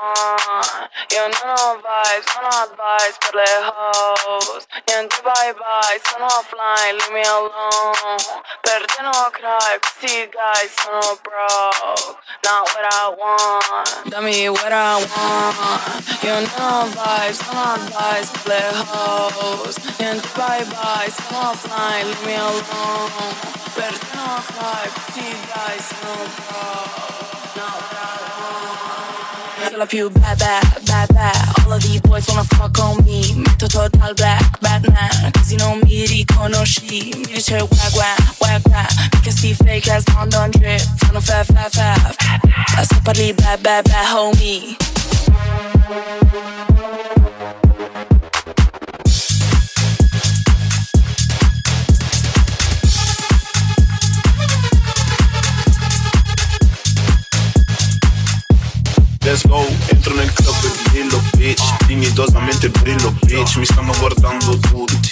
Io non ho vibes, non ho advice per le hoes Niente bye bye, sono offline, leave me alone. Per te no cry, questi guys sono broke. Not what I want, dammi what I want. Io non ho vibes, non ho advice per le hoes Niente bye bye, sono offline, leave me alone. Per te no cry, questi guys sono broke. Not what I Sono più bad, bad All of these boys wanna fuck on me. Metto total black, Batman Così non mi riconosci. Mi dice wag, wag, wag, wag Perché sti fake ass London drip. Fanno fa, fa, fa. Se parli bad, bad, homie Let's go, entro nel club e brillo bitch. Dignitosamente brillo bitch. Mi stanno guardando tutti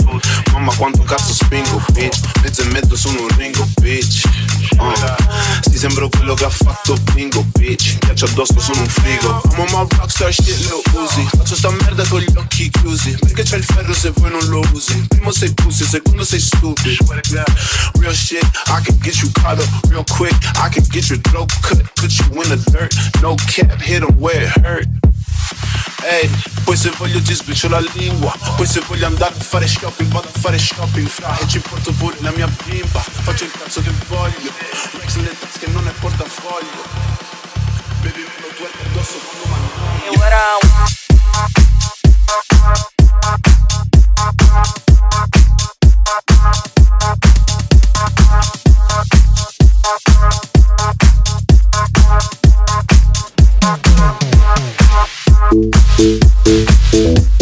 Mamma quanto cazzo spingo bitch Mezzo e mezzo sono un ringo bitch Sì sembro quello che ha fatto bingo bitch. Ghiaccio addosso sono un frigo. Amo ma rockstar shit lo usi. Faccio sta merda con gli occhi chiusi. Perché c'è il ferro se poi non lo usi? Primo sei pussy, secondo sei stupid. Real shit, I can get you caught up real quick. I can get your throat cut, put you in the dirt. No cap, hit 'em where it hurt. Ehi, poi se voglio ti sbriccio la lingua. Poi se voglio andare a fare shopping Vado a fare shopping fra. E ci porto pure la mia bimba. Faccio il cazzo che voglio Nelle tasche non è portafoglio. Me lo tuerco addosso quando mi What I want Ti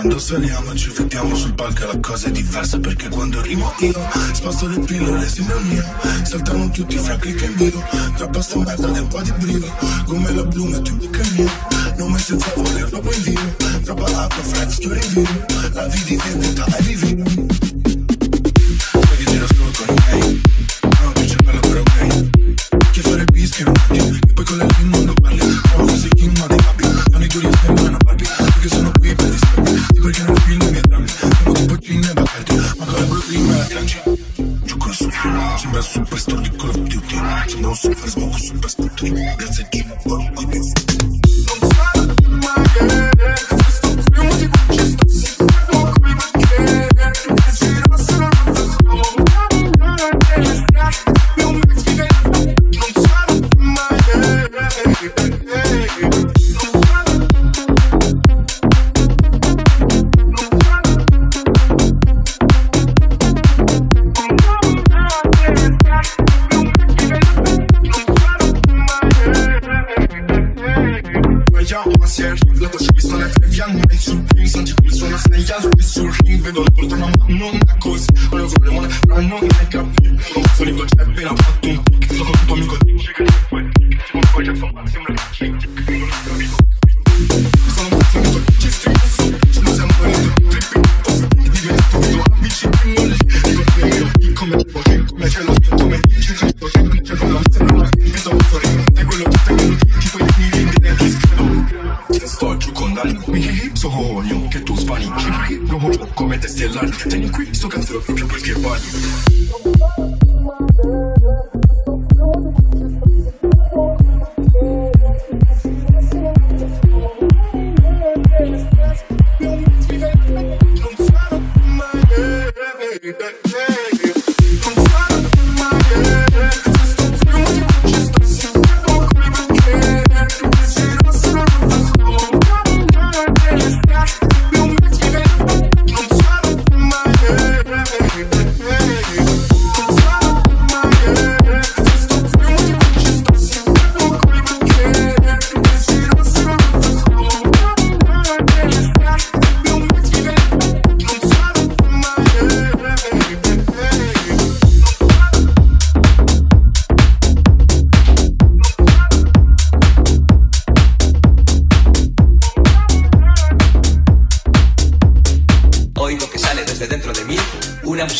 quando saliamo ci vediamo sul palco la cosa è diversa perché quando rimo io sposto le pillole sembra mio. Saltano tutti i fracchi che invito tra pasta merda e un po' di brio. Come la blu metti un bocca mio nome senza volerlo poi vivo troppa acqua fredda schiori in vivo la vita di vendetta è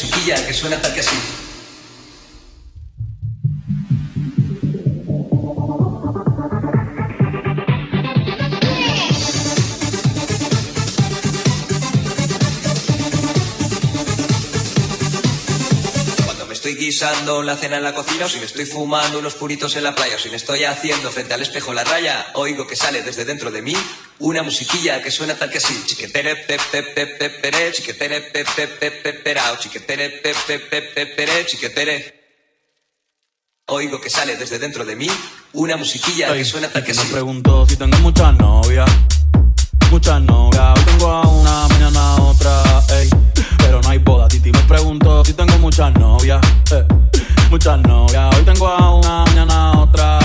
musiquilla que suena tal que así. Guisando la cena en la cocina o si me estoy fumando unos puritos en la playa o si me estoy haciendo frente al espejo la raya, oigo que sale desde dentro de mí una musiquilla que suena tal que así. Chiquetere pe pe pe pe pere, chiquetere pe pe pe pe perao, chiquetere pe pe pe pe pere, chiquetere. Oigo que sale desde dentro de mí una musiquilla que suena tal que Me así. pregunto si tengo muchas novias. Muchas novias. Hoy tengo a una, mañana a otra. Ey. Pero no hay boda. Titi me pregunto si tengo muchas novias. eh. Muchas novias. Hoy tengo a una, mañana a otra.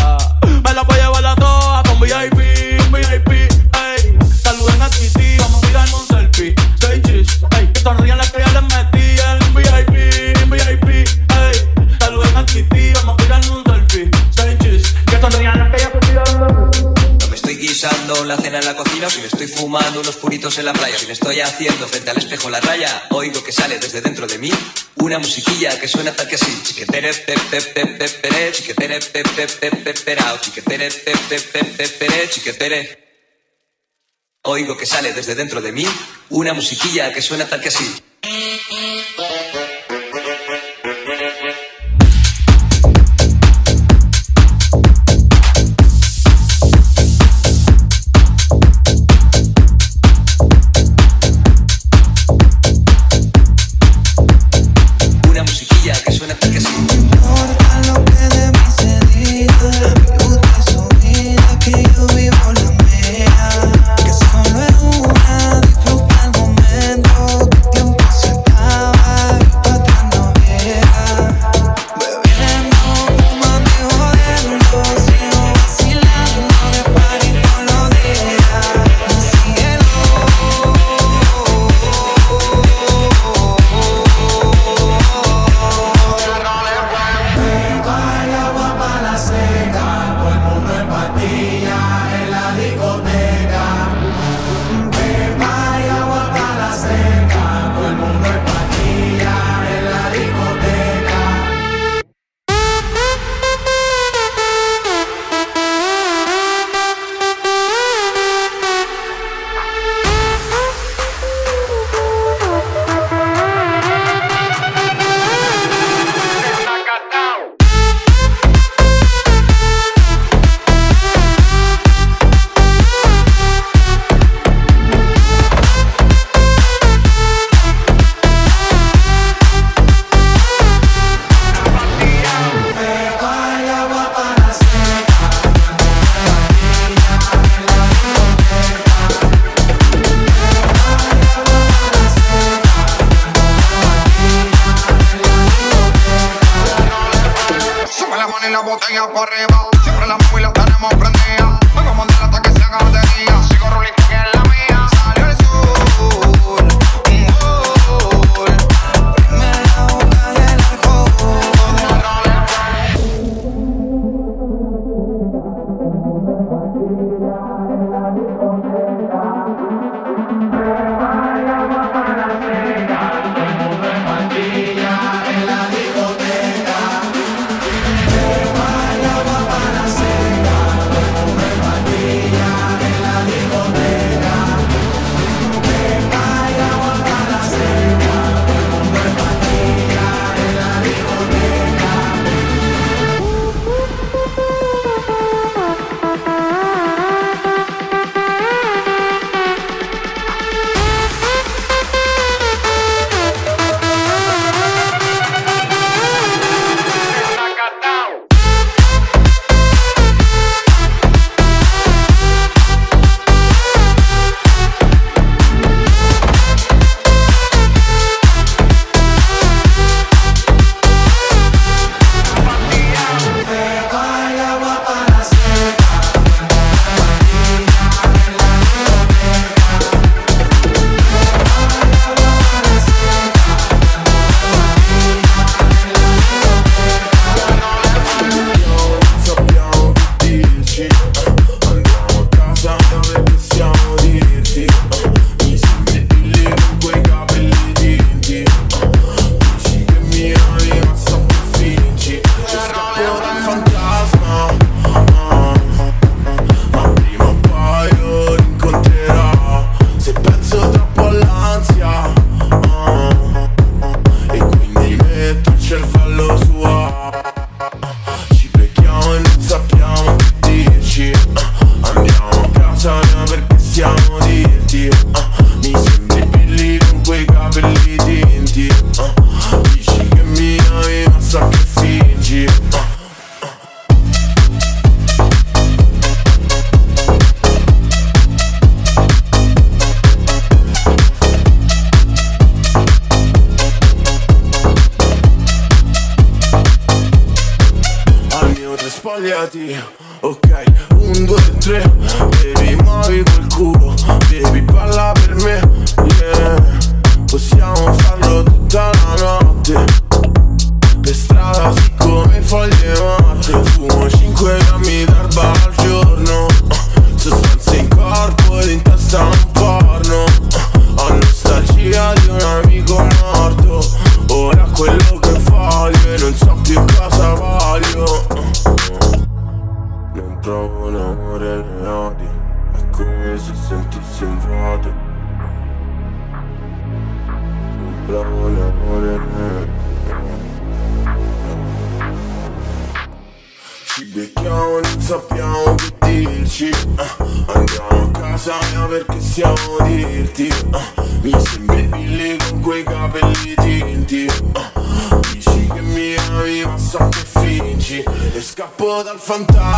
La cena en la cocina o si me estoy fumando unos puritos en la playa o si me estoy haciendo frente al espejo la raya, oigo que sale desde dentro de mí una musiquilla que suena tal que así. Chiquetere pe pe pe pe pere, chiquetere pe pe pe pe perao, chiquetere pe pe pe pe pere, chiquetere. Oigo que sale desde dentro de mí una musiquilla que suena tal que así. Spogliati Ok, fantasma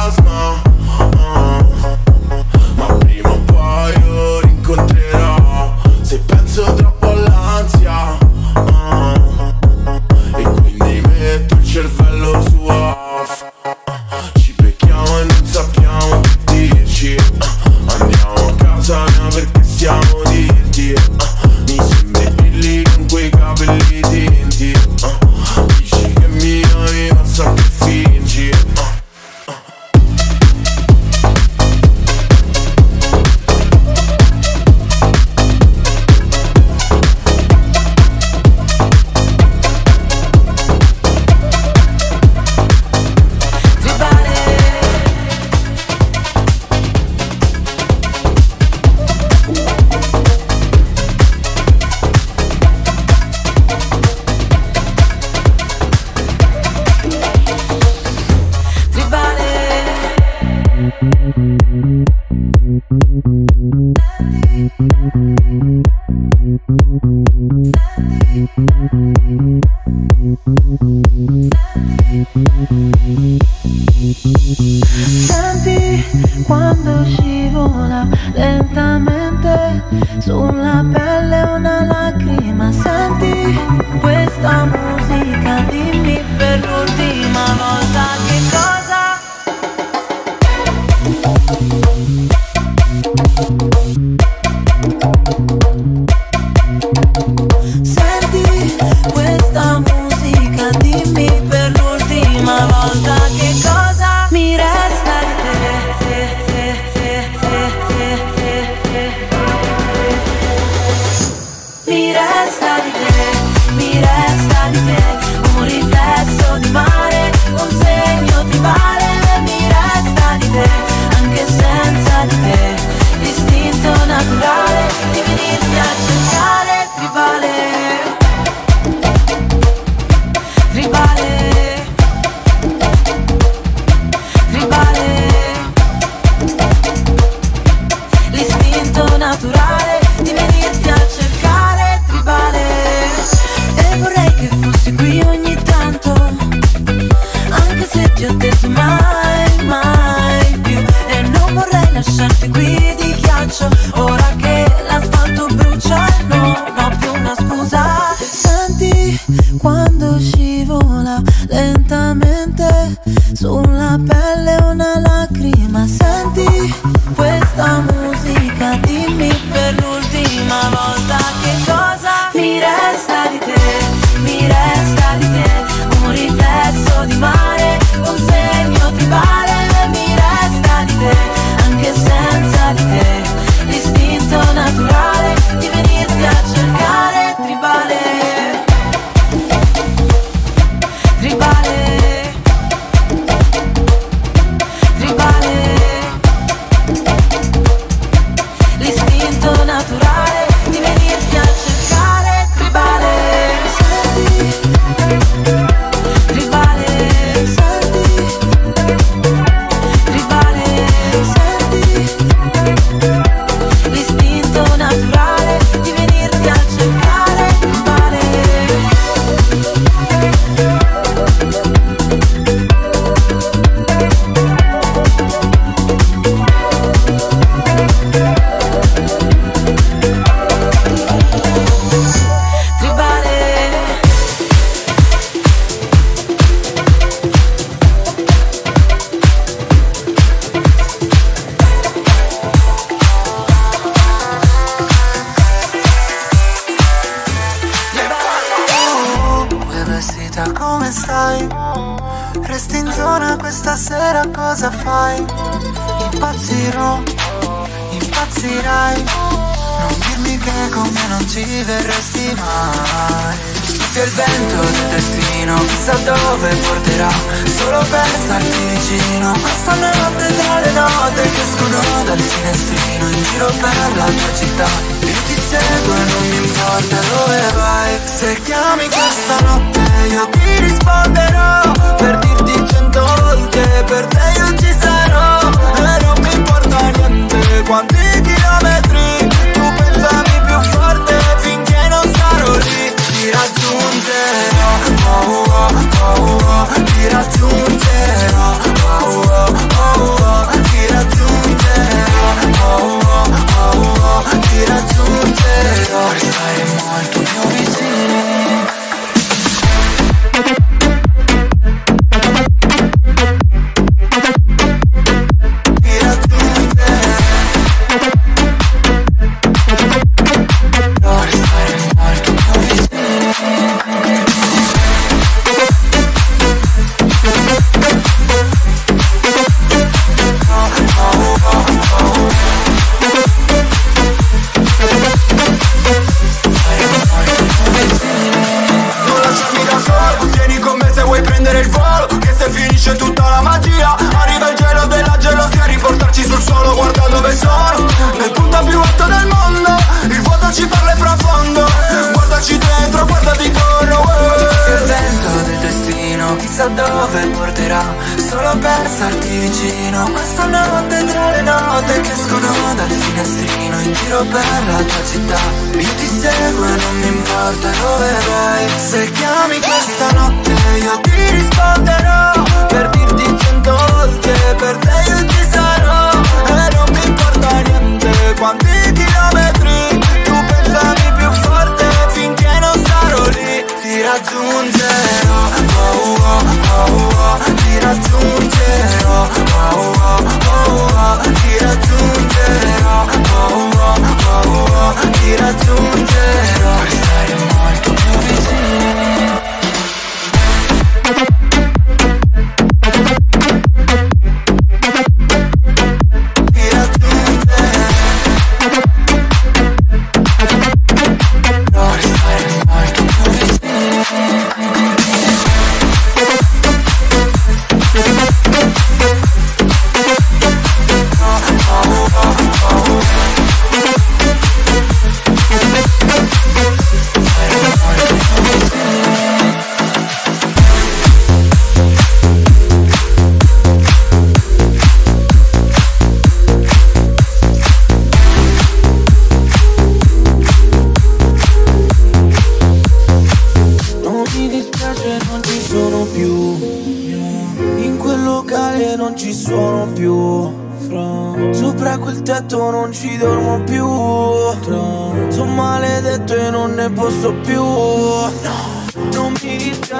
Ti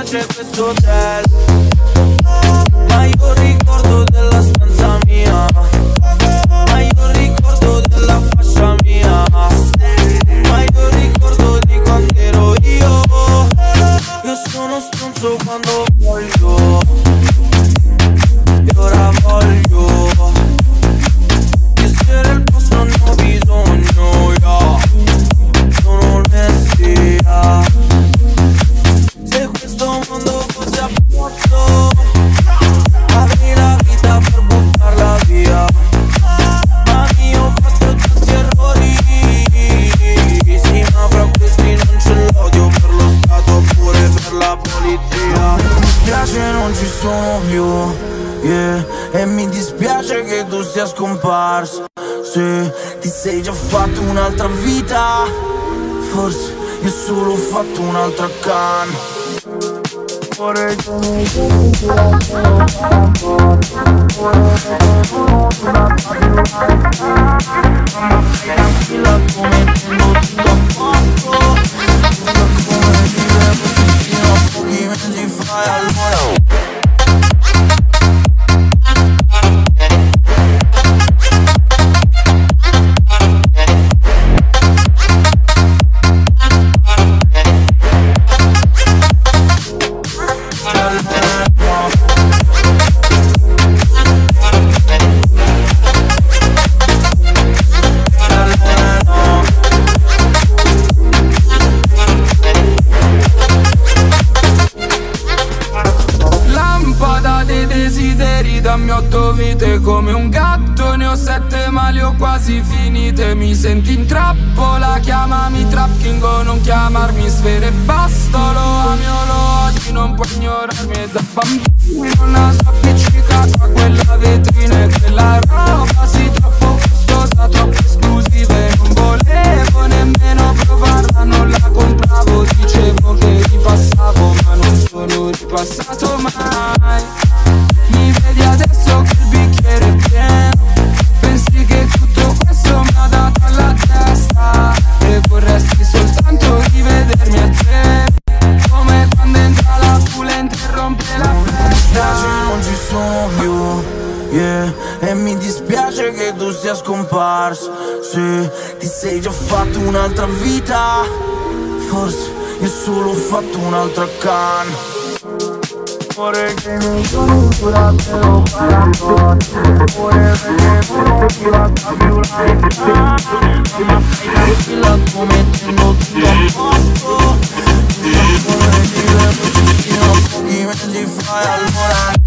piace questo hotel. Ma io ricordo della stanza mia. Ma io ricordo della fascia mia. Ma io ricordo di quando ero io. Io sono stronzo quando già fatto un'altra vita. Forse io solo ho fatto un'altra canna Vorrei Tranquilla un te lo dico a poco Sa come dire fino a pochi mesi fa un allora Fire, Lord, I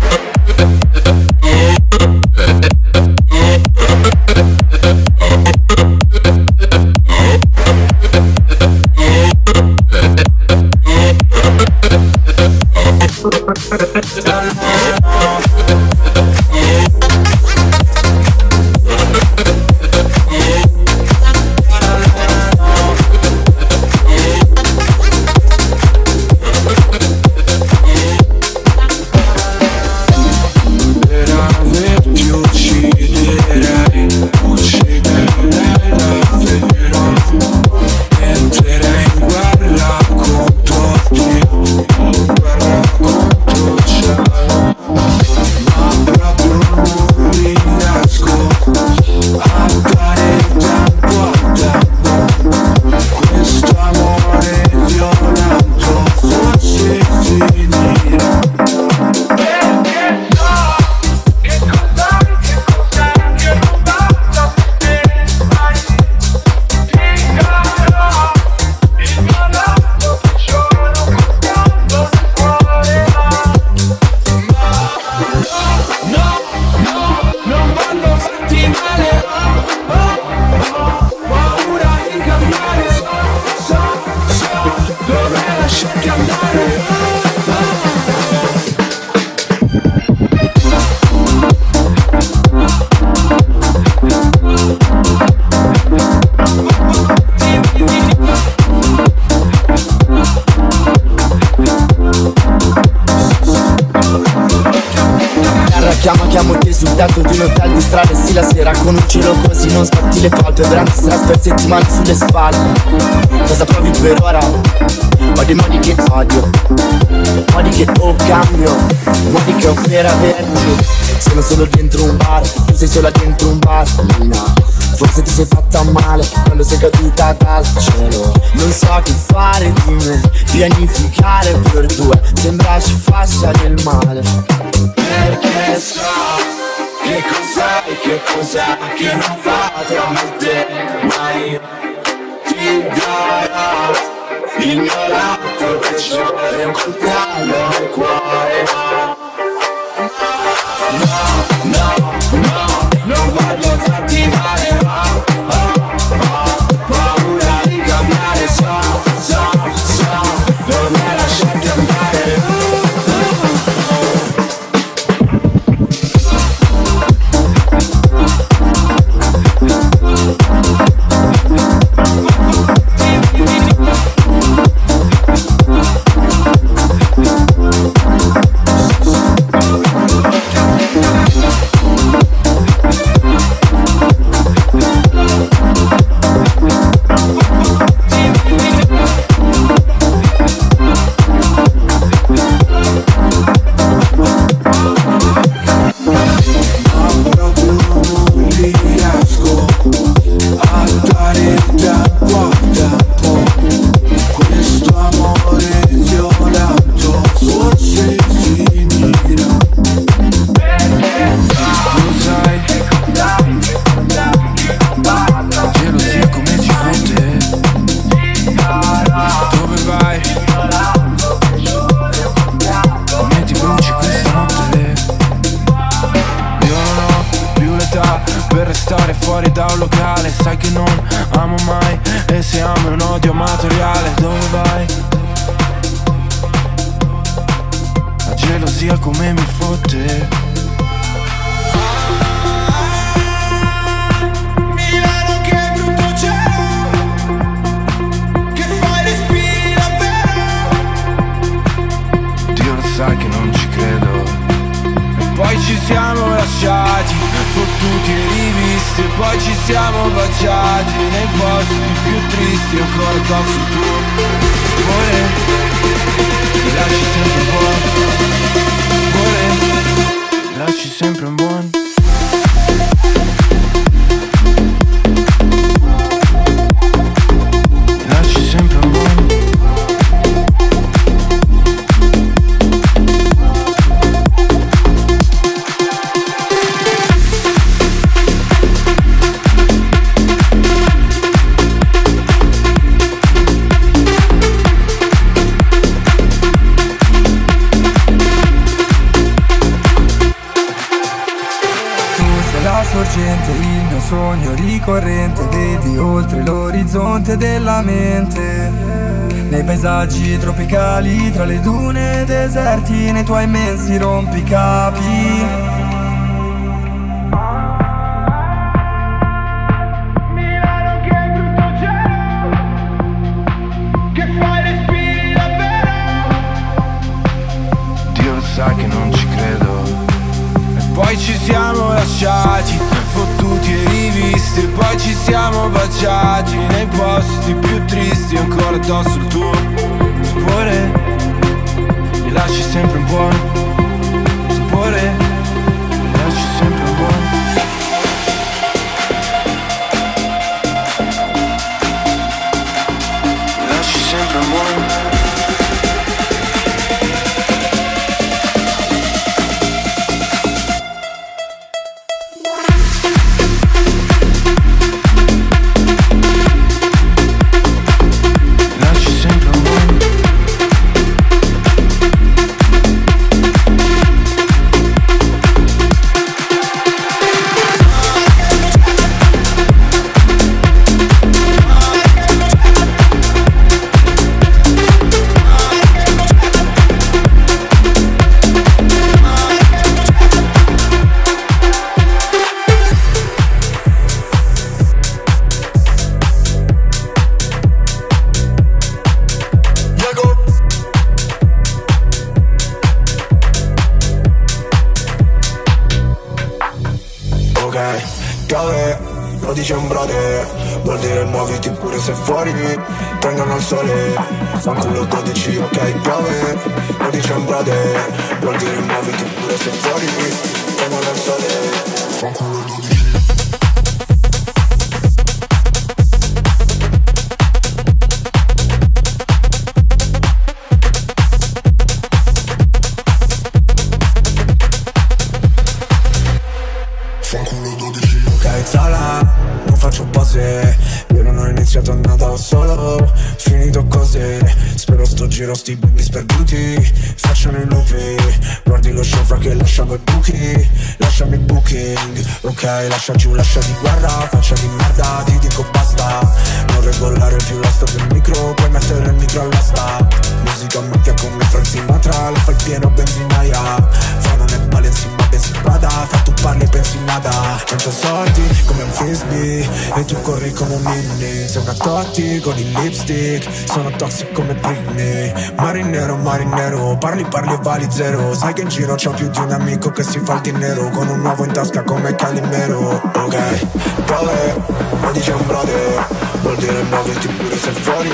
giro c'ho più di un amico che si fa il nero Con un nuovo in tasca come Calimero Ok, dove? Ma dice un brother Vuol dire muoviti pure se fuori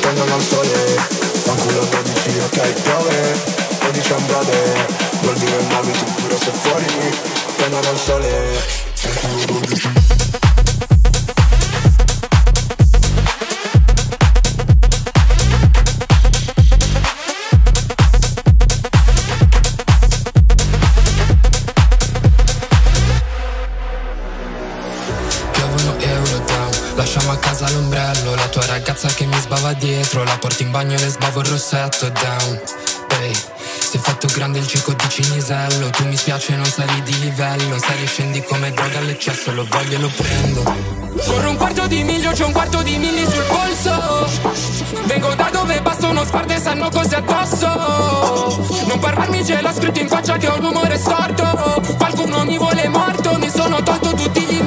Tengono al sole Fanculo 12, ok, piove Ma dice un brother Vuol dire muoverti pure se fuori Tengono al sole in bagno le sbavo il rossetto down. Ehi, hey. si è fatto grande il circo di Cinisello. Tu mi spiace non sali di livello. Sali scendi come droga all'eccesso Lo voglio e lo prendo. Corro un quarto di miglio, c'è un quarto di milli sul polso. Vengo da dove basta uno sguardo e sanno cose addosso. Non parlarmi ce l'ho scritto in faccia che ho un l'umore storto. Qualcuno mi vuole morto, mi sono tolto tutti gli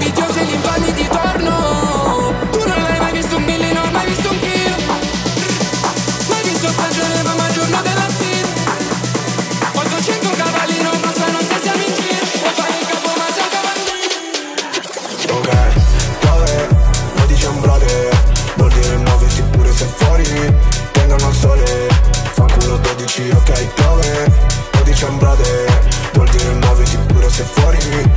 sembra te Vuol dire muoviti pure se fuori.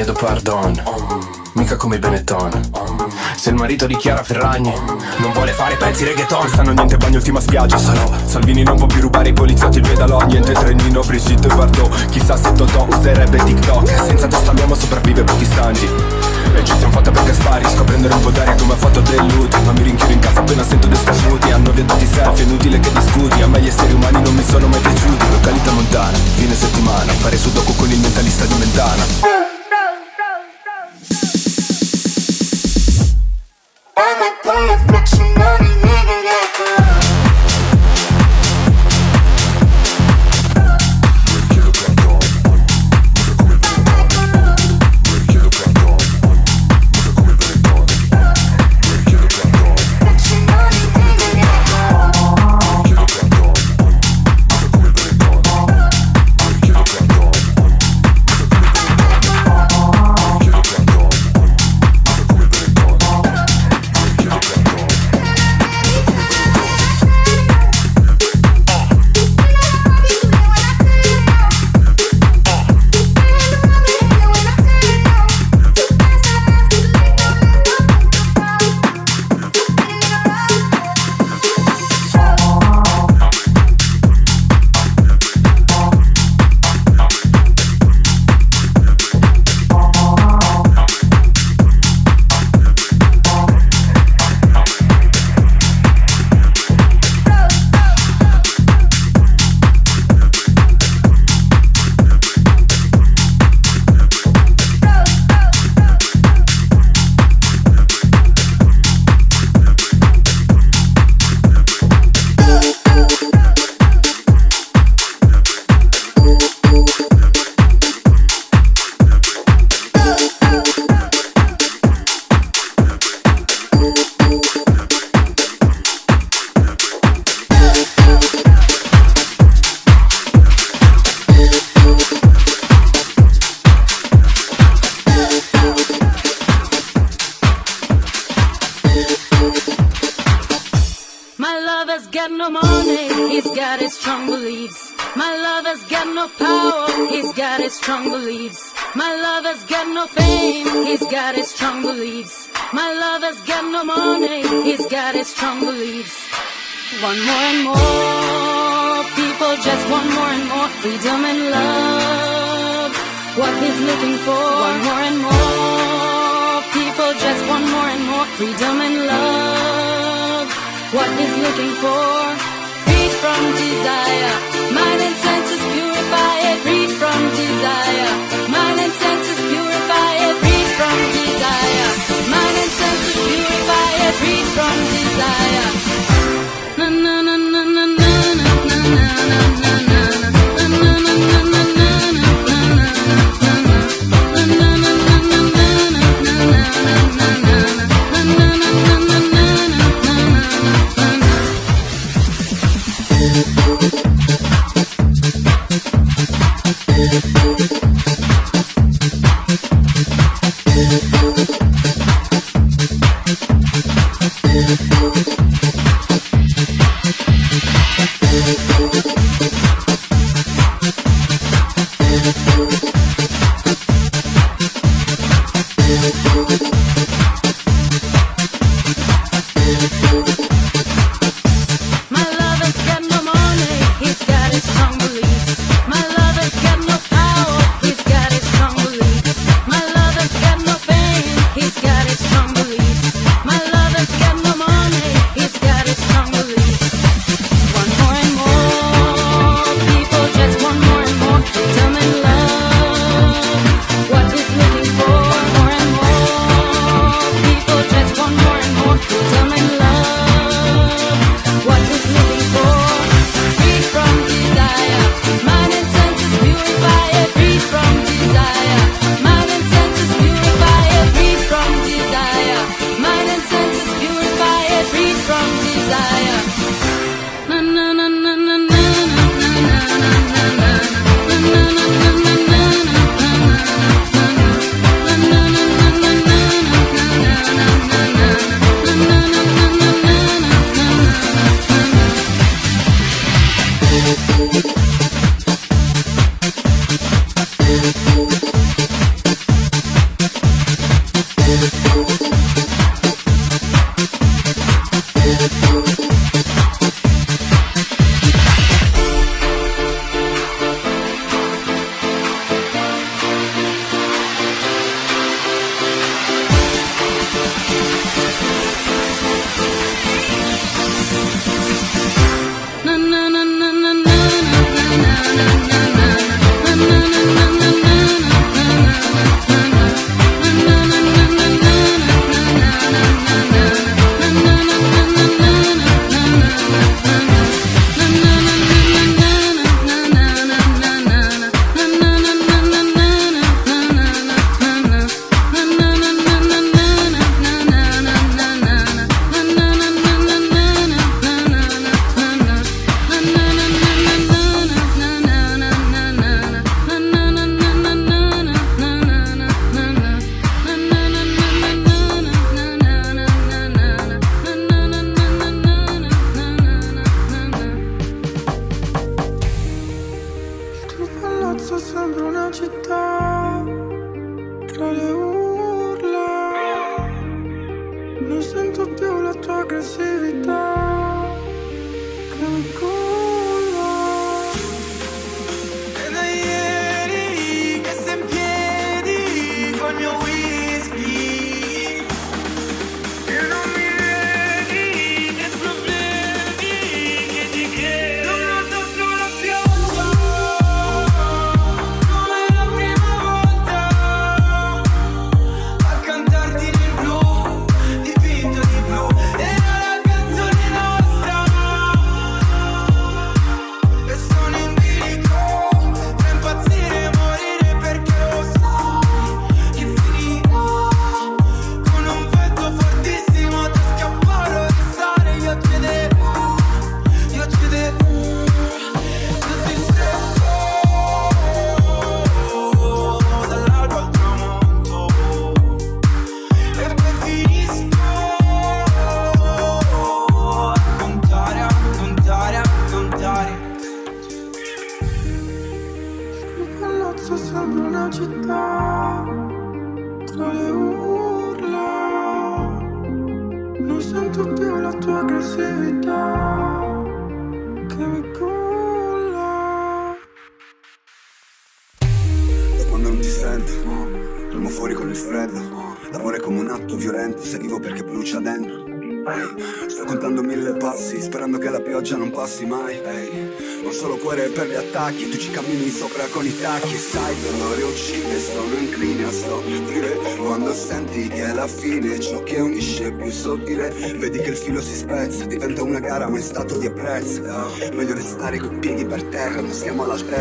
Chiedo pardon. Mica come i Benetton. Se il marito di Chiara Ferragni Non vuole fare pezzi reggaeton Stanno niente bagno ultima spiaggia. Sarò Salvini non può più rubare i poliziotti il pedalò Niente trenino, Brigitte Bardot. Chissà se Totò userebbe TikTok. Senza testa l'uomo sopravvive pochi istanti. E ci siamo fatta per Gaspari Sto a prendere un po' d'aria come ha fatto Delluti Ma mi rinchiudo in casa appena sento descanuti Hanno vietato i selfie, è inutile che discuti. A me gli esseri umani non mi sono mai piaciuti. Località montana, fine settimana. Fare sudoku con il mentalista di Mentana for, one more and more. People just want more and more. Freedom and love. What is looking for, freed from desire, mind and senses purify it, freed from desire, mind and senses purify it, freed from desire, mind and senses purify it, freed from desire. Na na na na na na na na na hacemos las.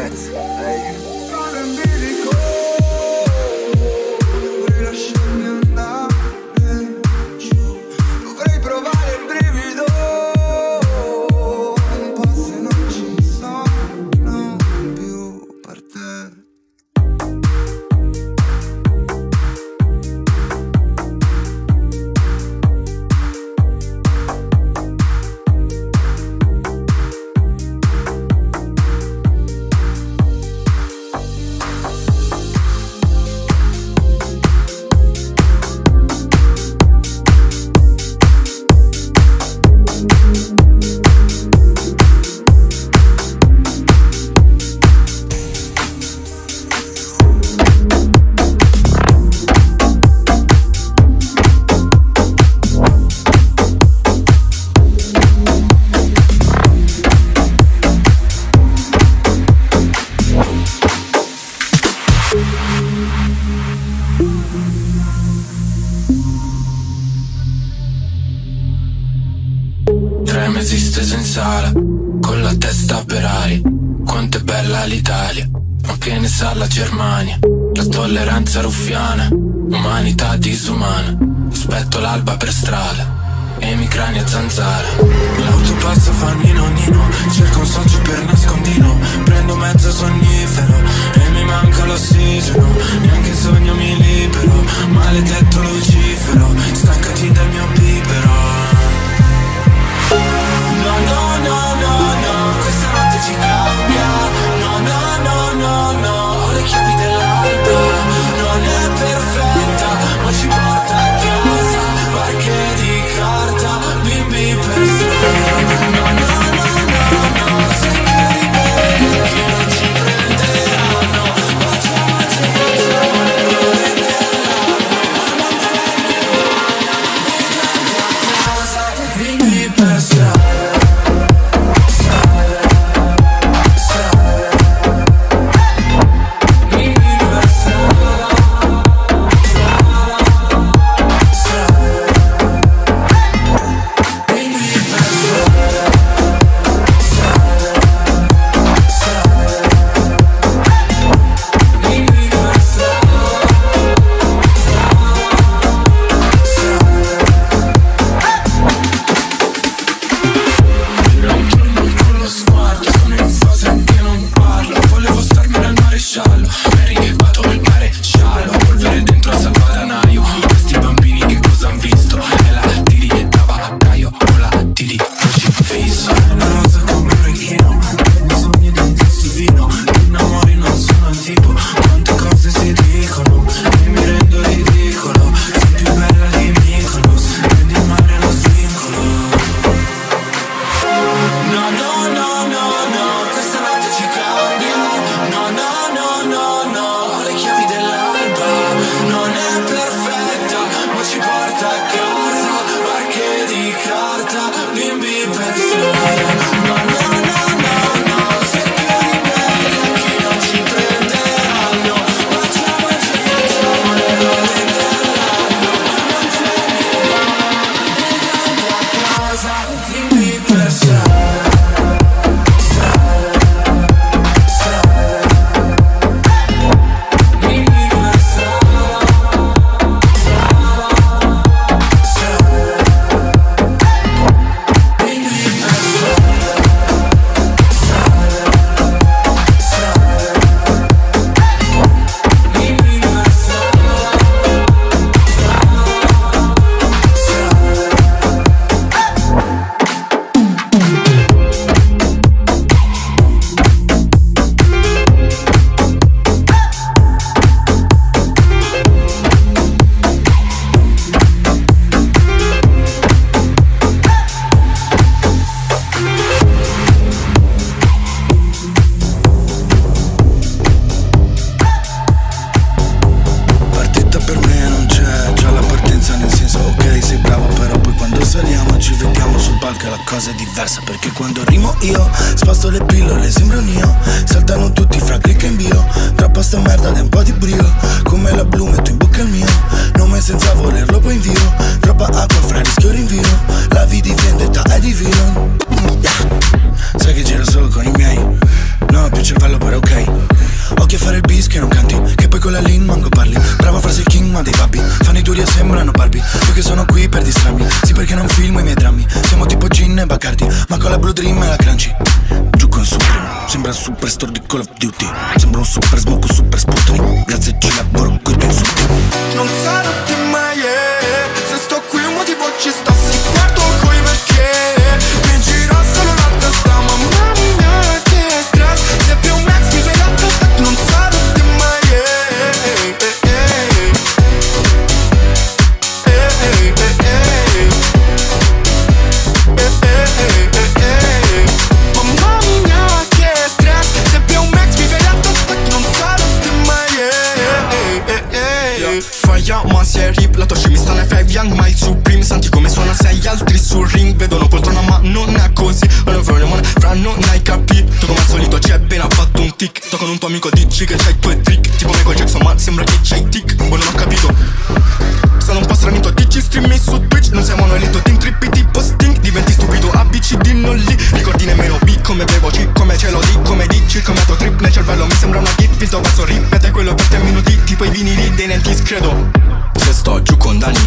credo Cazzo ripete quello per 3 minuti Tipo i vinili dei Nantis credo Se sto giù con Dani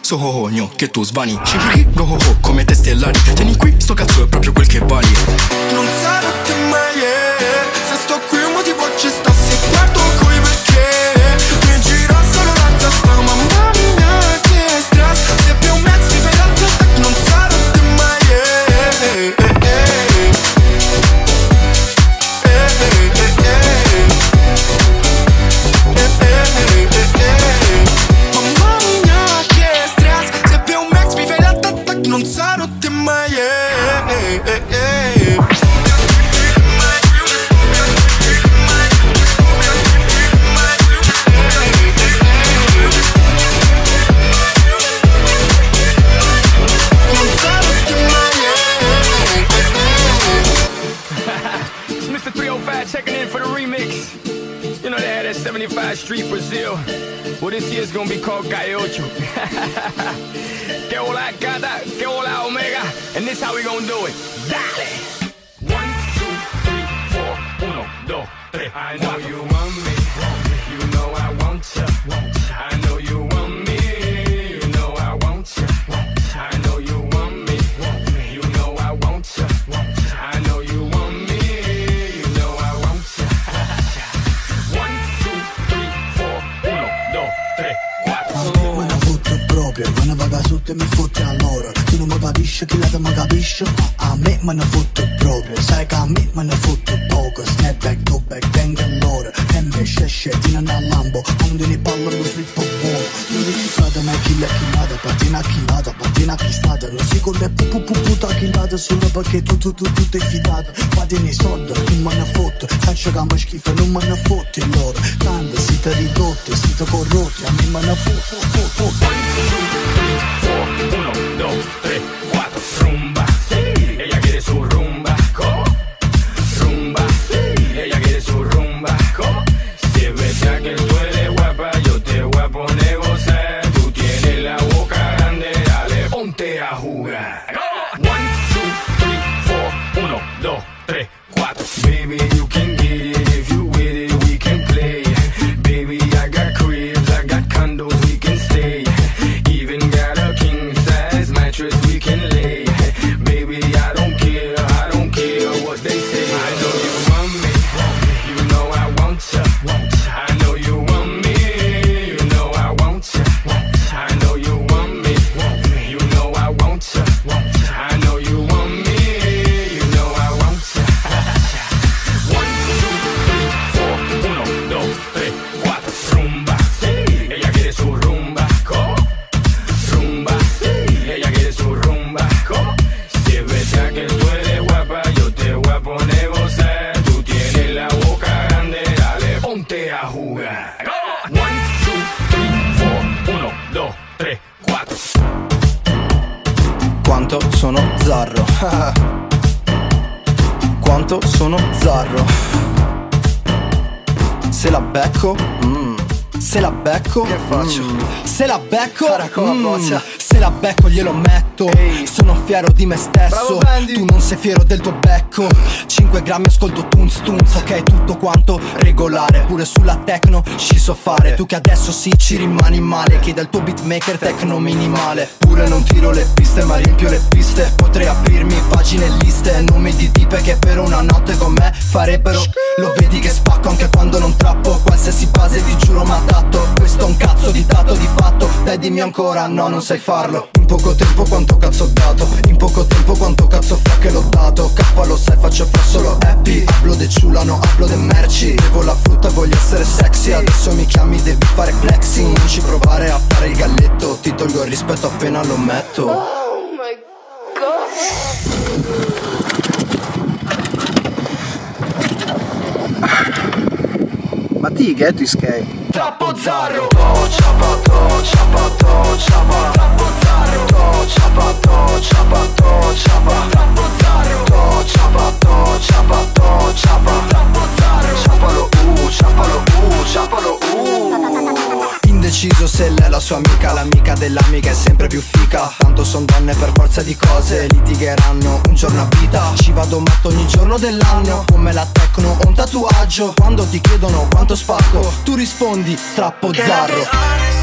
Sogno che tu svani. Rohoho oh, come te stellari. Tieni qui sto cazzo è proprio quel che vali. Non sarò più mai yeah. shit's gonna be called Gallocho. que hola cata, que hola omega, and this how we gonna do it. Dale! One, two, three, four, uno, dos, tres, I know you capisce chi la ma capisce a, me me ne fotto proprio sai che a me me ne fotto poco. Snapback talkback venga lore e me scesce tina na lambo quando ne parlo lo flippo buono. Non dici frate ma chi la chillata patina chillata patina chistata non si corre pu pu pu puta chillata solo perché tu tu tu tu t'è fidata fate nei soldi non me ne fotto? Faccio gamba schifo, non me ne fotti loro tanto siete ridotti siete corrotti a me me ne fotto fotto fotto sono zarro. Se la becco, mm. Se la becco, che faccio? Se la becco, mm. se la becco glielo metto. Sono fiero di me stesso. tu non sei fiero del tuo becco. 5 grammi ascolto tunz tunz. Ok, tutto quanto regolare. Pure sulla techno ci so fare. Tu che adesso sì ci rimani male. Chiede al tuo beatmaker techno minimale. Pure non tiro le piste, ma riempio le piste. Potrei aprirmi pagine liste. Nomi di tipe che per una notte con me farebbero. Lo vedi che spacco anche quando non trappo. Qualsiasi base ti giuro ma adatto. Questo è un cazzo di dato di fatto. Dai dimmi ancora, no, non sai farlo. In poco tempo quanto cazzo ho dato. In poco tempo quanto cazzo fa che l'ho dato. K lo sai, faccio fra solo happy. Upload e ciulano, upload e merci. Bevo la frutta, voglio essere sexy. Adesso mi chiami, devi fare flexing. Non ci provare a fare il galletto. Ti tolgo il rispetto appena lo metto. Oh my god. Ma ti che ti skate? Troppo zarro. To, ciapa, to, ciapa, to, ciapa Troppo zarro. To, ciapa, to, ciapa, to, ciapa Troppo zarro. To, ciapa, to, ciapa, to, ciapa Troppo zarro. Ciapalo, uh, ciapalo, uh, ciapalo, uh Indeciso se lei è la sua amica. L'amica dell'amica è sempre più fica. Tanto son donne per forza di cose Litigheranno un giorno a vita. Ci vado matto ogni giorno dell'anno Come la tecno ho un tatuaggio. Quando ti chiedono quanto spacco Tu rispondi troppo zarro I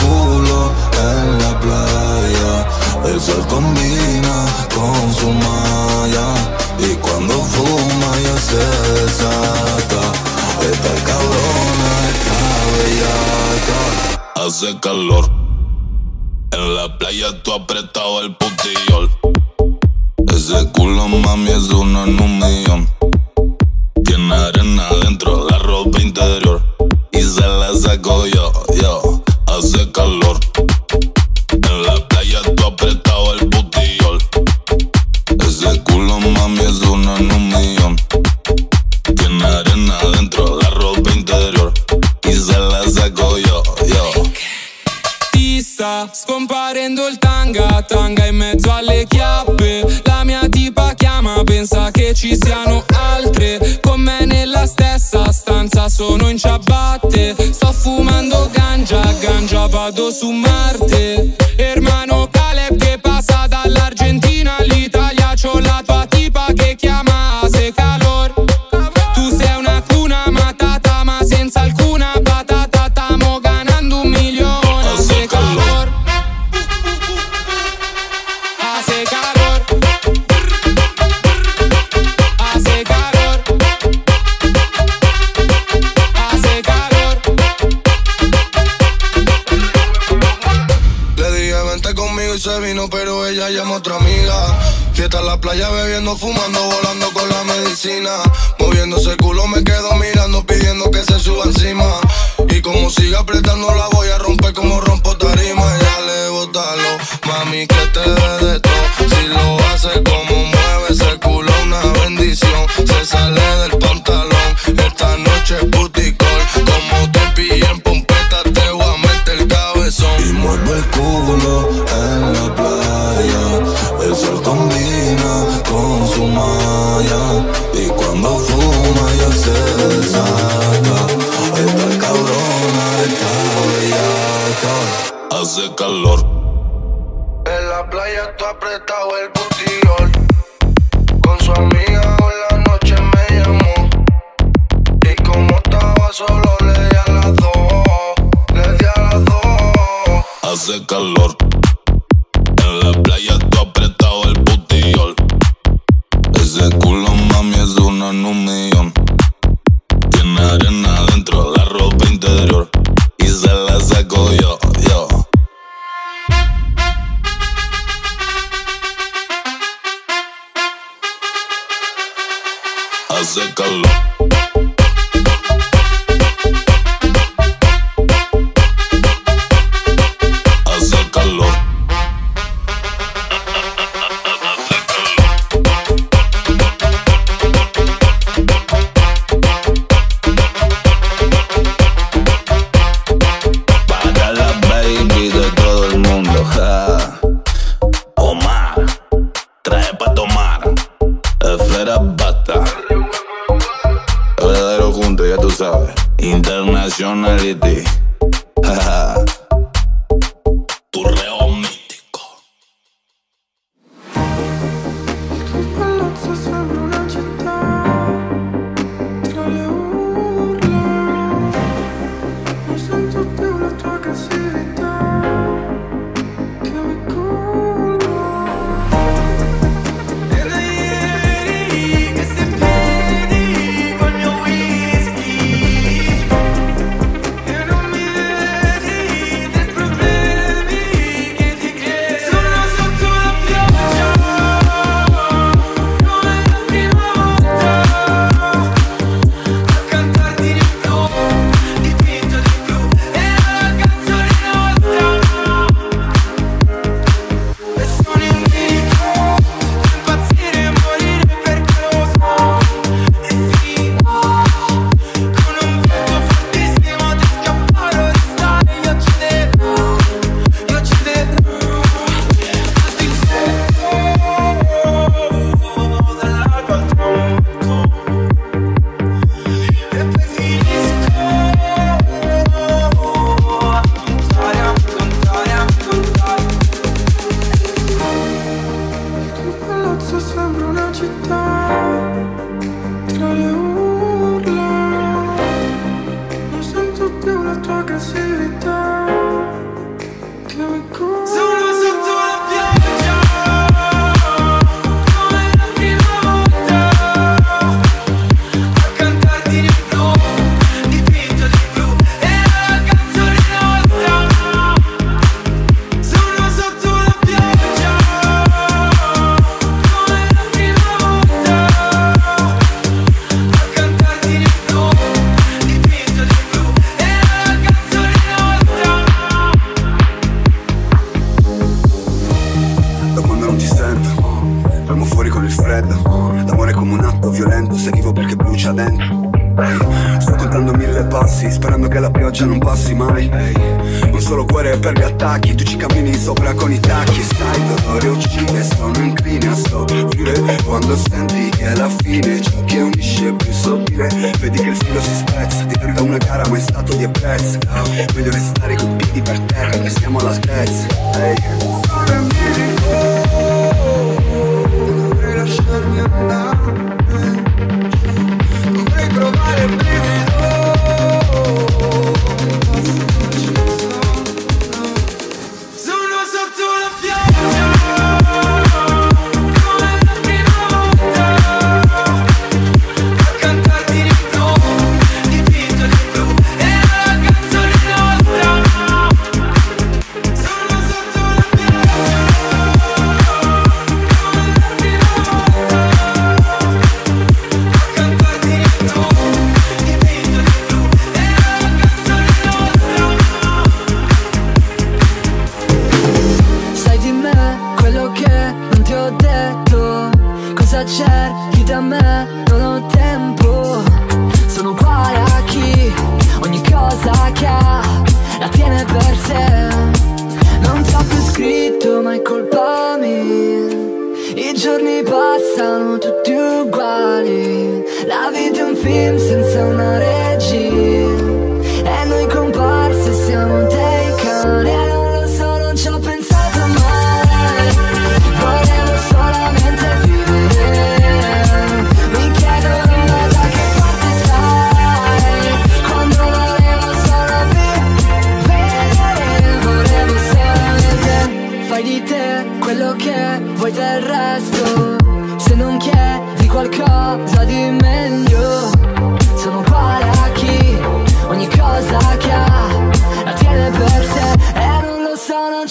El sol combina con su malla. Y cuando fuma ya se desata. Esta cabrona está bellaca. Hace calor. En la playa tú apretado el putillol. Ese culo mami es uno en un millón. Tiene arena dentro la ropa interior. Y se la saco yo, yo. Hace calor. Y se la saco yo, yo. Ti sta scomparendo il tanga, tanga in mezzo alle chiappe. La mia tipa chiama, pensa che ci siano altre. Con me nella stessa stanza sono in ciabatte. Sto fumando ganja, ganja vado su Marte. pero ella llama a otra amiga. Fiesta en la playa, bebiendo, fumando, volando con la medicina. Moviéndose el culo, me quedo mirando, pidiendo que se suba encima. Y como siga apretando, la voy a romper como rompo tarima. Ya le botalo, mami, que te dé de todo. Si lo hace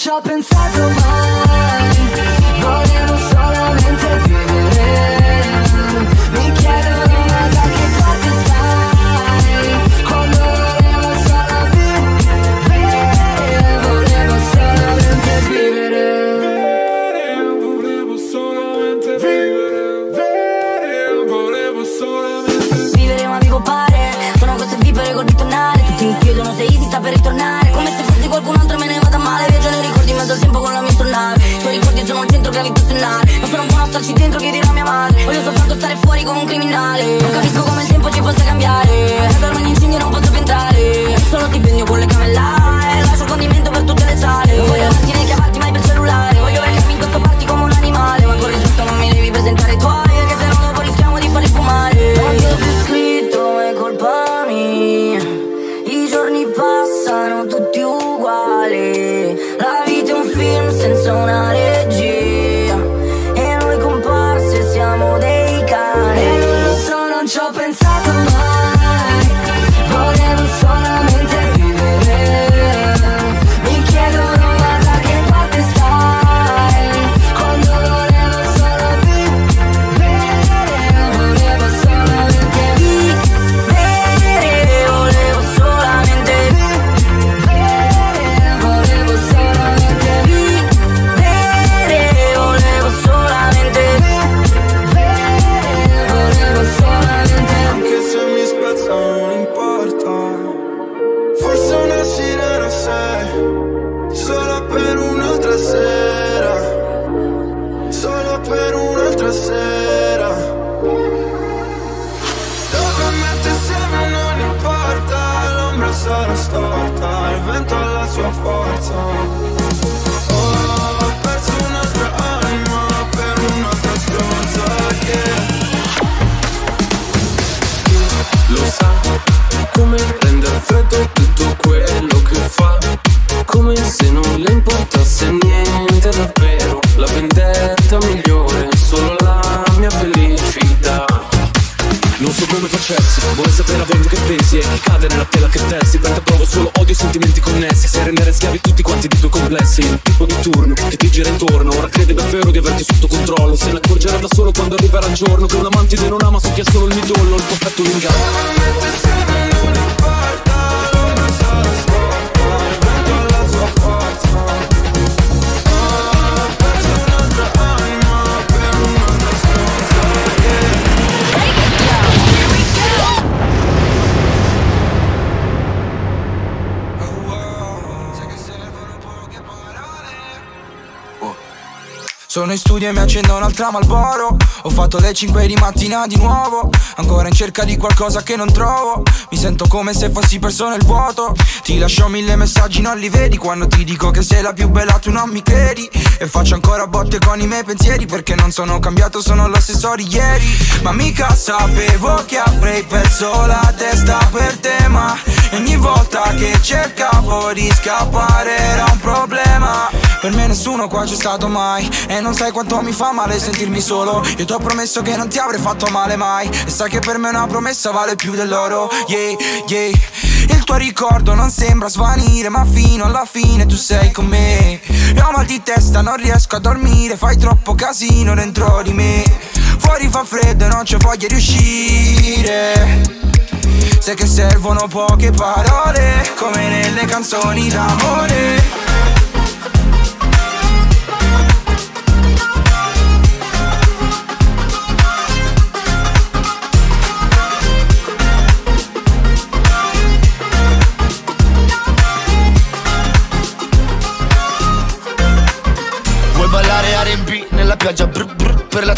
shopping Sono in studio e mi accendo un'altra Malboro. Ho fatto le 5 di mattina di nuovo. Ancora in cerca di qualcosa che non trovo. Mi sento come se fossi perso nel vuoto. Ti lascio mille messaggi, non li vedi. Quando ti dico che sei la più bella tu non mi credi. E faccio ancora botte con i miei pensieri Perché non sono cambiato, sono lo stesso di ieri. Ma mica sapevo che avrei perso la testa per te Ma ogni volta che cercavo di scappare era un problema. Per me nessuno qua c'è stato mai. E non sai quanto mi fa male sentirmi solo. Io ti ho promesso che non ti avrei fatto male mai. E sai che per me una promessa vale più dell'oro. Yeah, yeah. Il tuo ricordo non sembra svanire Ma fino alla fine tu sei con me. Io ho mal di testa, non riesco a dormire. Fai troppo casino dentro di me. Fuori fa freddo e non c'è voglia di uscire. Sai che servono poche parole Come nelle canzoni d'amore.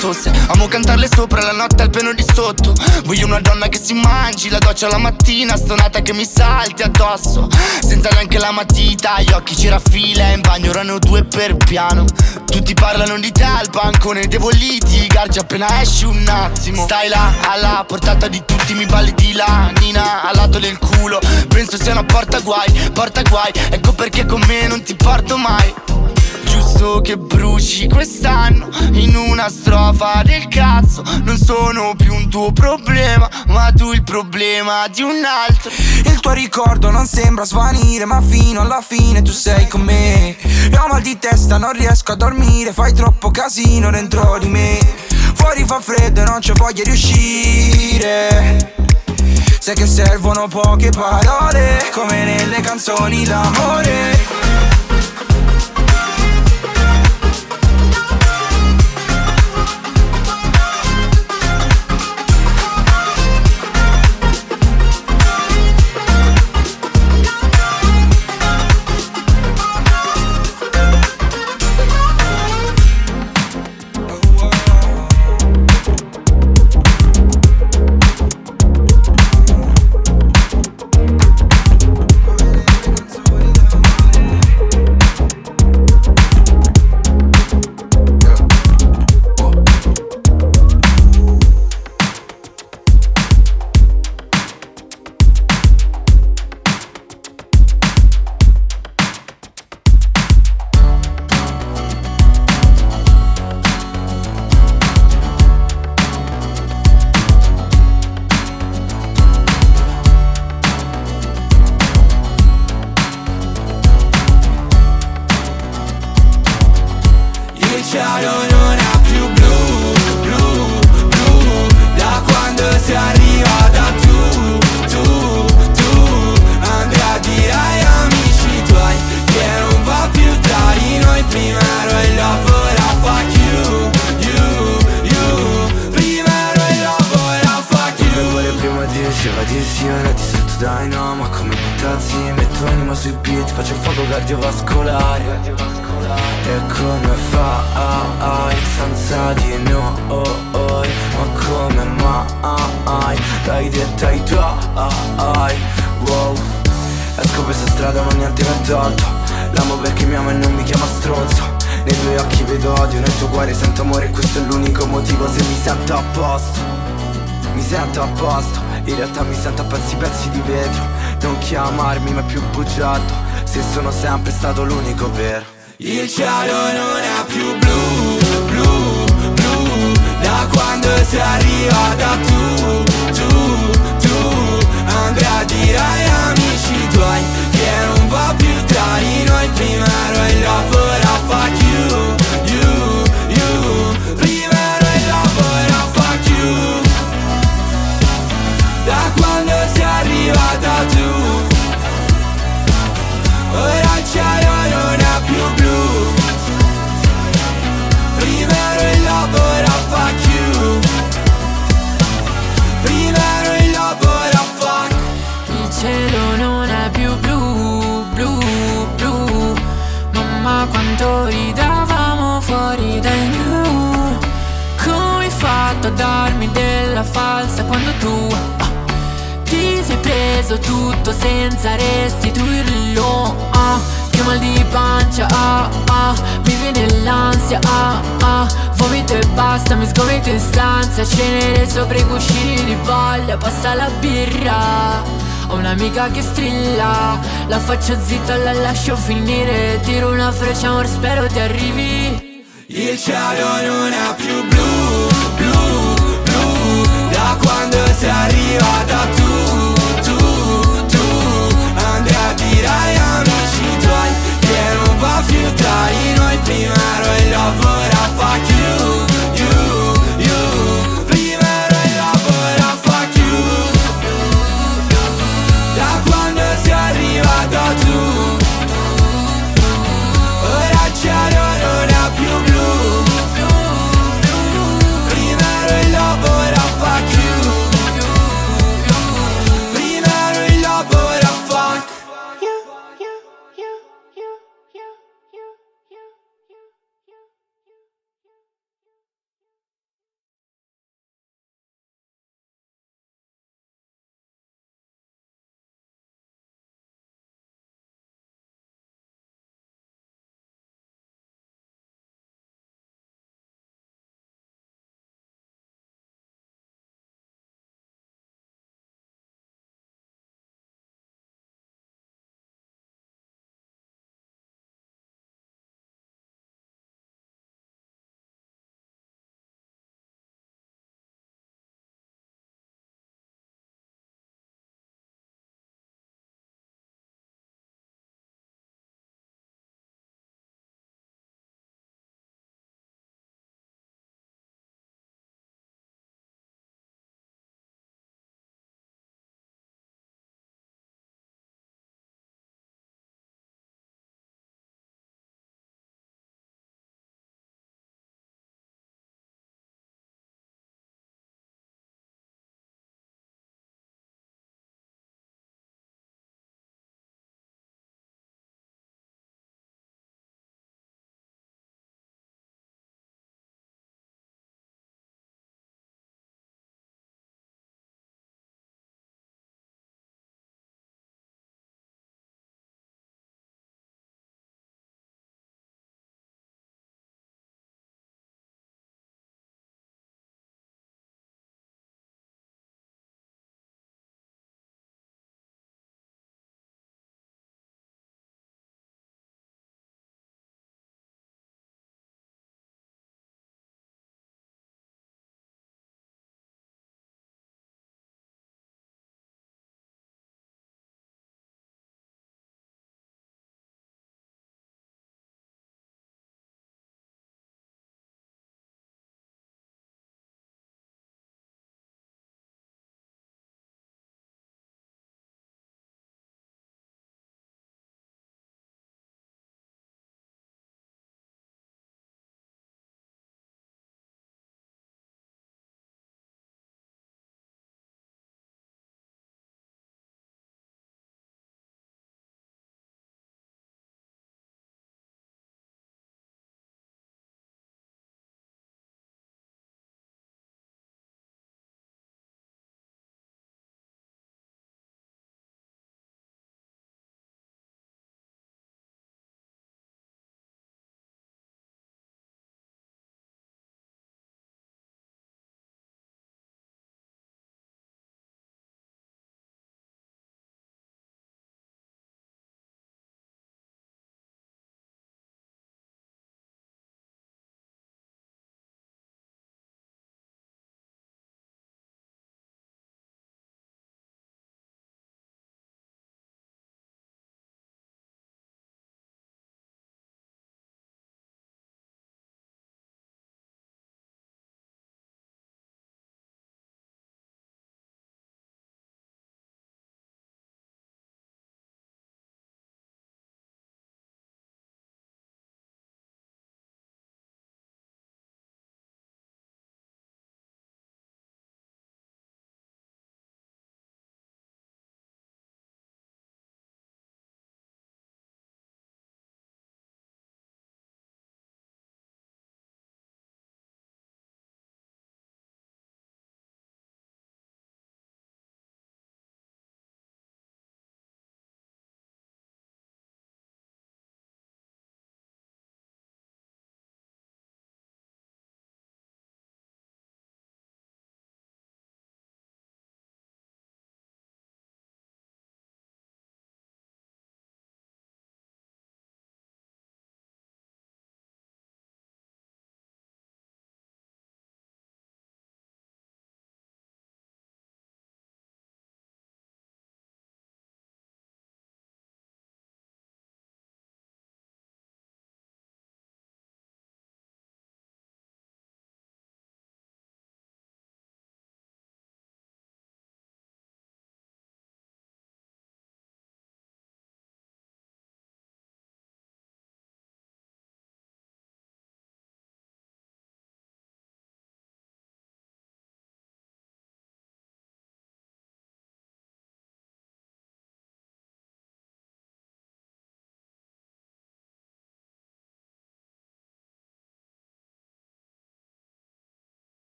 Tosse. Amo cantarle sopra la notte al piano di sotto. Voglio una donna che si mangi la doccia la mattina Stonata che mi salti addosso. Senza neanche la matita Gli occhi ci raffila in bagno erano due per piano. Tutti parlano di te al bancone Devo litigarci appena esci un attimo. Stai là, alla portata di tutti Mi balli di là, Nina al lato del culo. Penso sia una porta guai, porta guai Ecco perché con me non ti porto mai Giusto che bruci quest'anno in una strofa del cazzo. Non sono più un tuo problema, ma tu il problema di un altro. Il tuo ricordo non sembra svanire Ma fino alla fine tu sei con me. E ho mal di testa, non riesco a dormire Fai troppo casino dentro di me. Fuori fa freddo e non c'ho voglia di uscire. Sai che servono poche parole Come nelle canzoni d'amore